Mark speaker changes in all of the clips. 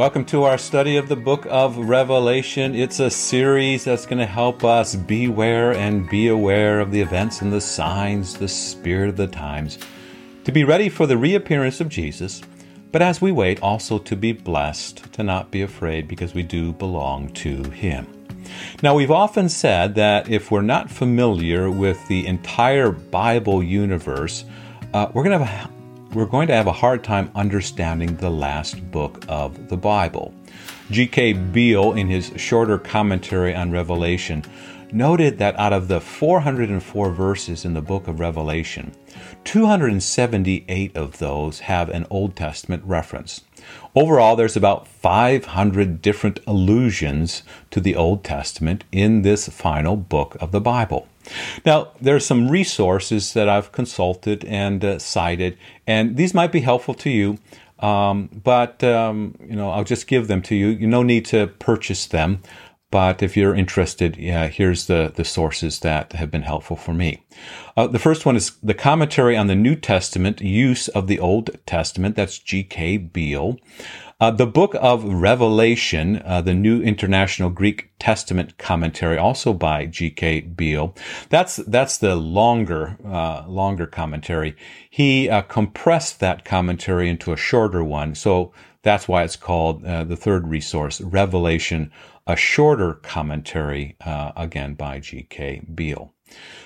Speaker 1: Welcome to our study of the book of Revelation. It's a series that's going to help us beware and be aware of the events and the signs, the spirit of the times, to be ready for the reappearance of Jesus, but as we wait, also to be blessed, to not be afraid because we do belong to Him. Now, we've often said that if we're not familiar with the entire Bible universe, uh, we're going to have a we're going to have a hard time understanding the last book of the Bible. G.K. Beale, in his shorter commentary on Revelation, noted that out of the 404 verses in the book of Revelation, 278 of those have an Old Testament reference. Overall, there's about 500 different allusions to the Old Testament in this final book of the Bible. Now, there are some resources that I've consulted and uh, cited, and these might be helpful to you. Um, but um, you know, I'll just give them to you. You no need to purchase them. But if you're interested, yeah, here's the, the sources that have been helpful for me. Uh, the first one is the commentary on the New Testament use of the Old Testament. That's G.K. Beale. Uh, the book of Revelation, uh, the New International Greek Testament commentary, also by G.K. Beale. That's that's the longer uh, longer commentary. He uh, compressed that commentary into a shorter one, so that's why it's called uh, the third resource, Revelation, a shorter commentary, uh, again by G.K. Beale.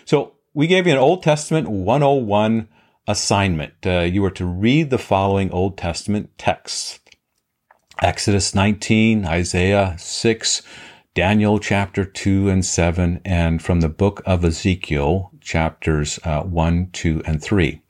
Speaker 1: So we gave you an Old Testament 101 assignment. you were to read the following Old Testament texts Exodus 19, Isaiah 6, Daniel chapter 2 and 7, and from the book of Ezekiel, chapters uh, 1, 2, and 3.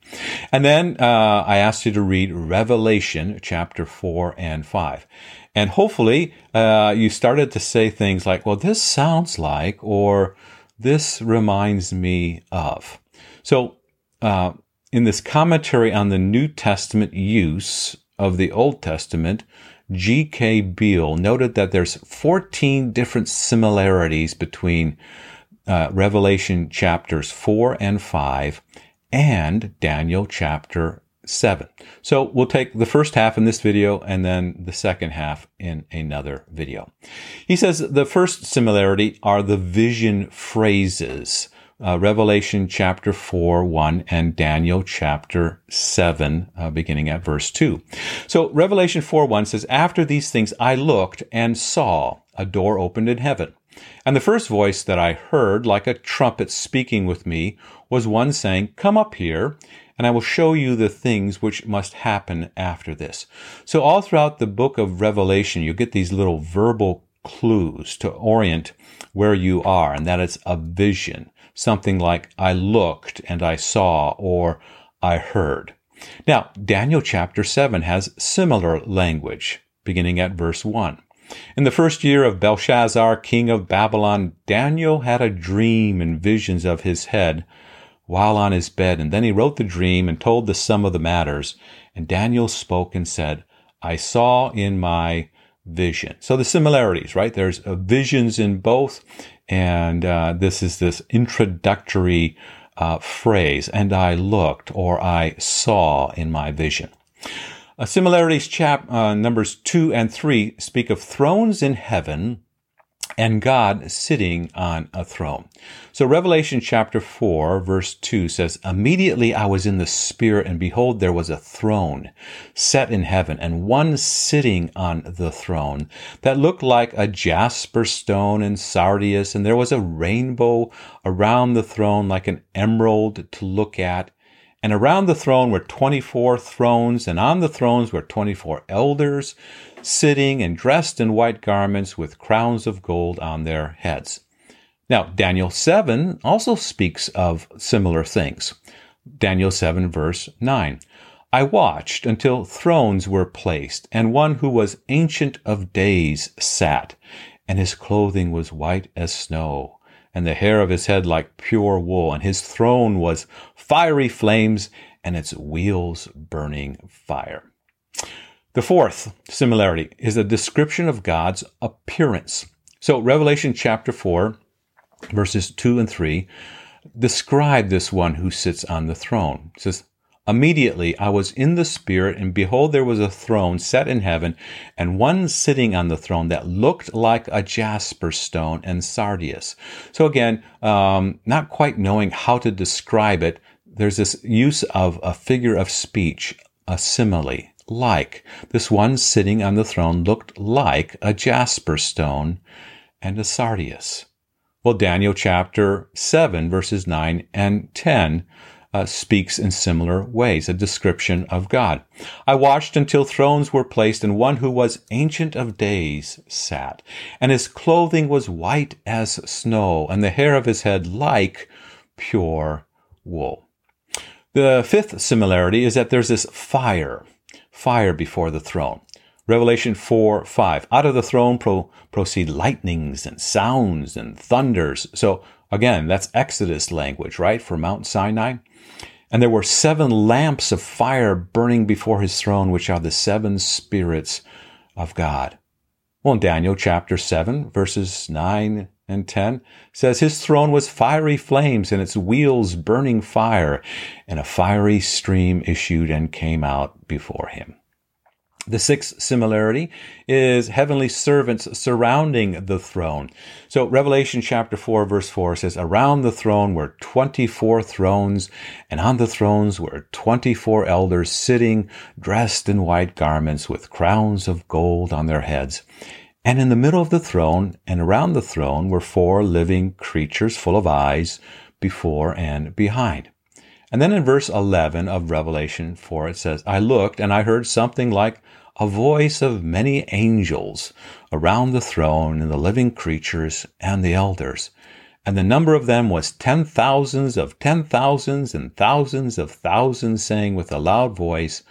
Speaker 1: And then uh, I asked you to read Revelation chapter 4 and 5. And hopefully uh, you started to say things like, well, this sounds like, or this reminds me of. So, uh, in this commentary on the New Testament use of the Old Testament, G.K. Beale noted that there's 14 different similarities between uh, Revelation chapters 4 and 5 and Daniel chapter 7. So we'll take the first half in this video and then the second half in another video. He says the first similarity are the vision phrases uh, Revelation chapter 4, 1, and Daniel chapter 7, uh, beginning at verse 2. So Revelation 4, 1 says, After these things I looked and saw a door opened in heaven. And the first voice that I heard, like a trumpet speaking with me, was one saying, Come up here, and I will show you the things which must happen after this. So all throughout the book of Revelation, you get these little verbal clues to orient where you are, and that it's a vision something like, I looked and I saw, or I heard. Now, Daniel chapter 7 has similar language, beginning at verse 1. In the first year of Belshazzar, king of Babylon, Daniel had a dream and visions of his head while on his bed, and then he wrote the dream and told the sum of the matters. And Daniel spoke and said, I saw in my vision. So the similarities, right? There's visions in both, and uh, this is this introductory uh, phrase, and I looked or I saw in my vision. Uh, similarities, chap uh, numbers two and three speak of thrones in heaven and God sitting on a throne. So Revelation chapter 4 verse 2 says, Immediately I was in the Spirit, and behold, there was a throne set in heaven, and one sitting on the throne that looked like a jasper stone and sardius, and there was a rainbow around the throne like an emerald to look at. And around the throne were 24 thrones, and on the thrones were 24 elders sitting and dressed in white garments with crowns of gold on their heads. Now, Daniel 7 also speaks of similar things. Daniel 7, verse 9. I watched until thrones were placed, and one who was ancient of days sat, and his clothing was white as snow, and the hair of his head like pure wool, and his throne was fiery flames, and its wheels burning fire. The fourth similarity is a description of God's appearance. So, Revelation chapter 4, verses 2 and 3 describe this one who sits on the throne. It says, Immediately I was in the Spirit, and behold, there was a throne set in heaven, and one sitting on the throne that looked like a jasper stone and sardius. So again, um, not quite knowing how to describe it, there's this use of a figure of speech, a simile, like. This one sitting on the throne looked like a jasper stone and a sardius. Well, Daniel chapter 7, verses 9 and 10 uh, speaks in similar ways, a description of God. I watched until thrones were placed, and one who was ancient of days sat, and his clothing was white as snow, and the hair of his head like pure wool. The fifth similarity is that there's this fire, fire before the throne. Revelation 4 5. Out of the throne pro- proceed lightnings and sounds and thunders. So again, that's Exodus language, right? For Mount Sinai. And there were seven lamps of fire burning before his throne, which are the seven spirits of God. Well, in Daniel chapter 7, verses 9 and 10 says, His throne was fiery flames and its wheels burning fire, and a fiery stream issued and came out before him. The sixth similarity is heavenly servants surrounding the throne. So Revelation chapter 4 verse 4 says, Around the throne were 24 thrones, and on the thrones were 24 elders sitting, dressed in white garments with crowns of gold on their heads. And in the middle of the throne and around the throne were four living creatures full of eyes before and behind. And then in verse 11 of Revelation 4, it says, I looked and I heard something like a voice of many angels around the throne and the living creatures and the elders. And the number of them was ten thousands of ten thousands and thousands of thousands, saying with a loud voice,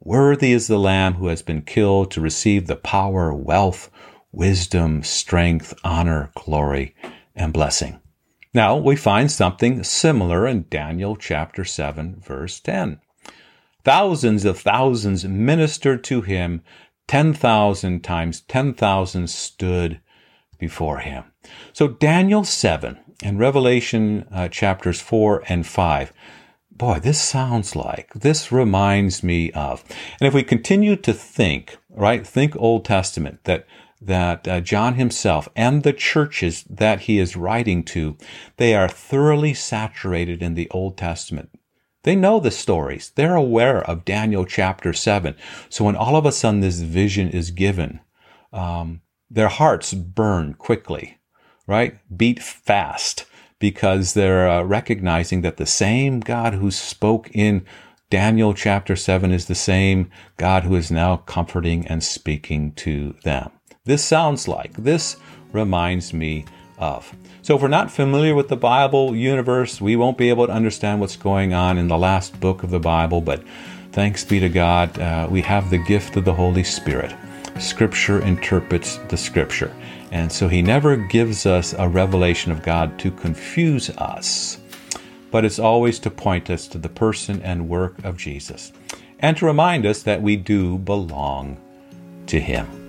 Speaker 1: Worthy is the Lamb who has been killed to receive the power, wealth, wisdom, strength, honor, glory, and blessing. Now we find something similar in Daniel chapter 7, verse 10. Thousands of thousands ministered to him. 10,000 times 10,000 stood before him. So Daniel 7 and Revelation uh, chapters 4 and 5 boy, this sounds like, this reminds me of. And if we continue to think, right, think Old Testament, that that uh, John himself and the churches that he is writing to, they are thoroughly saturated in the Old Testament. They know the stories. They're aware of Daniel chapter 7. So when all of a sudden this vision is given, um, their hearts burn quickly, right? Beat fast because they're uh, recognizing that the same God who spoke in Daniel chapter 7 is the same God who is now comforting and speaking to them. This sounds like, this reminds me of. So, if we're not familiar with the Bible universe, we won't be able to understand what's going on in the last book of the Bible, but thanks be to God, uh, we have the gift of the Holy Spirit. Scripture interprets the Scripture. And so He never gives us a revelation of God to confuse us, but it's always to point us to the person and work of Jesus and to remind us that we do belong to Him.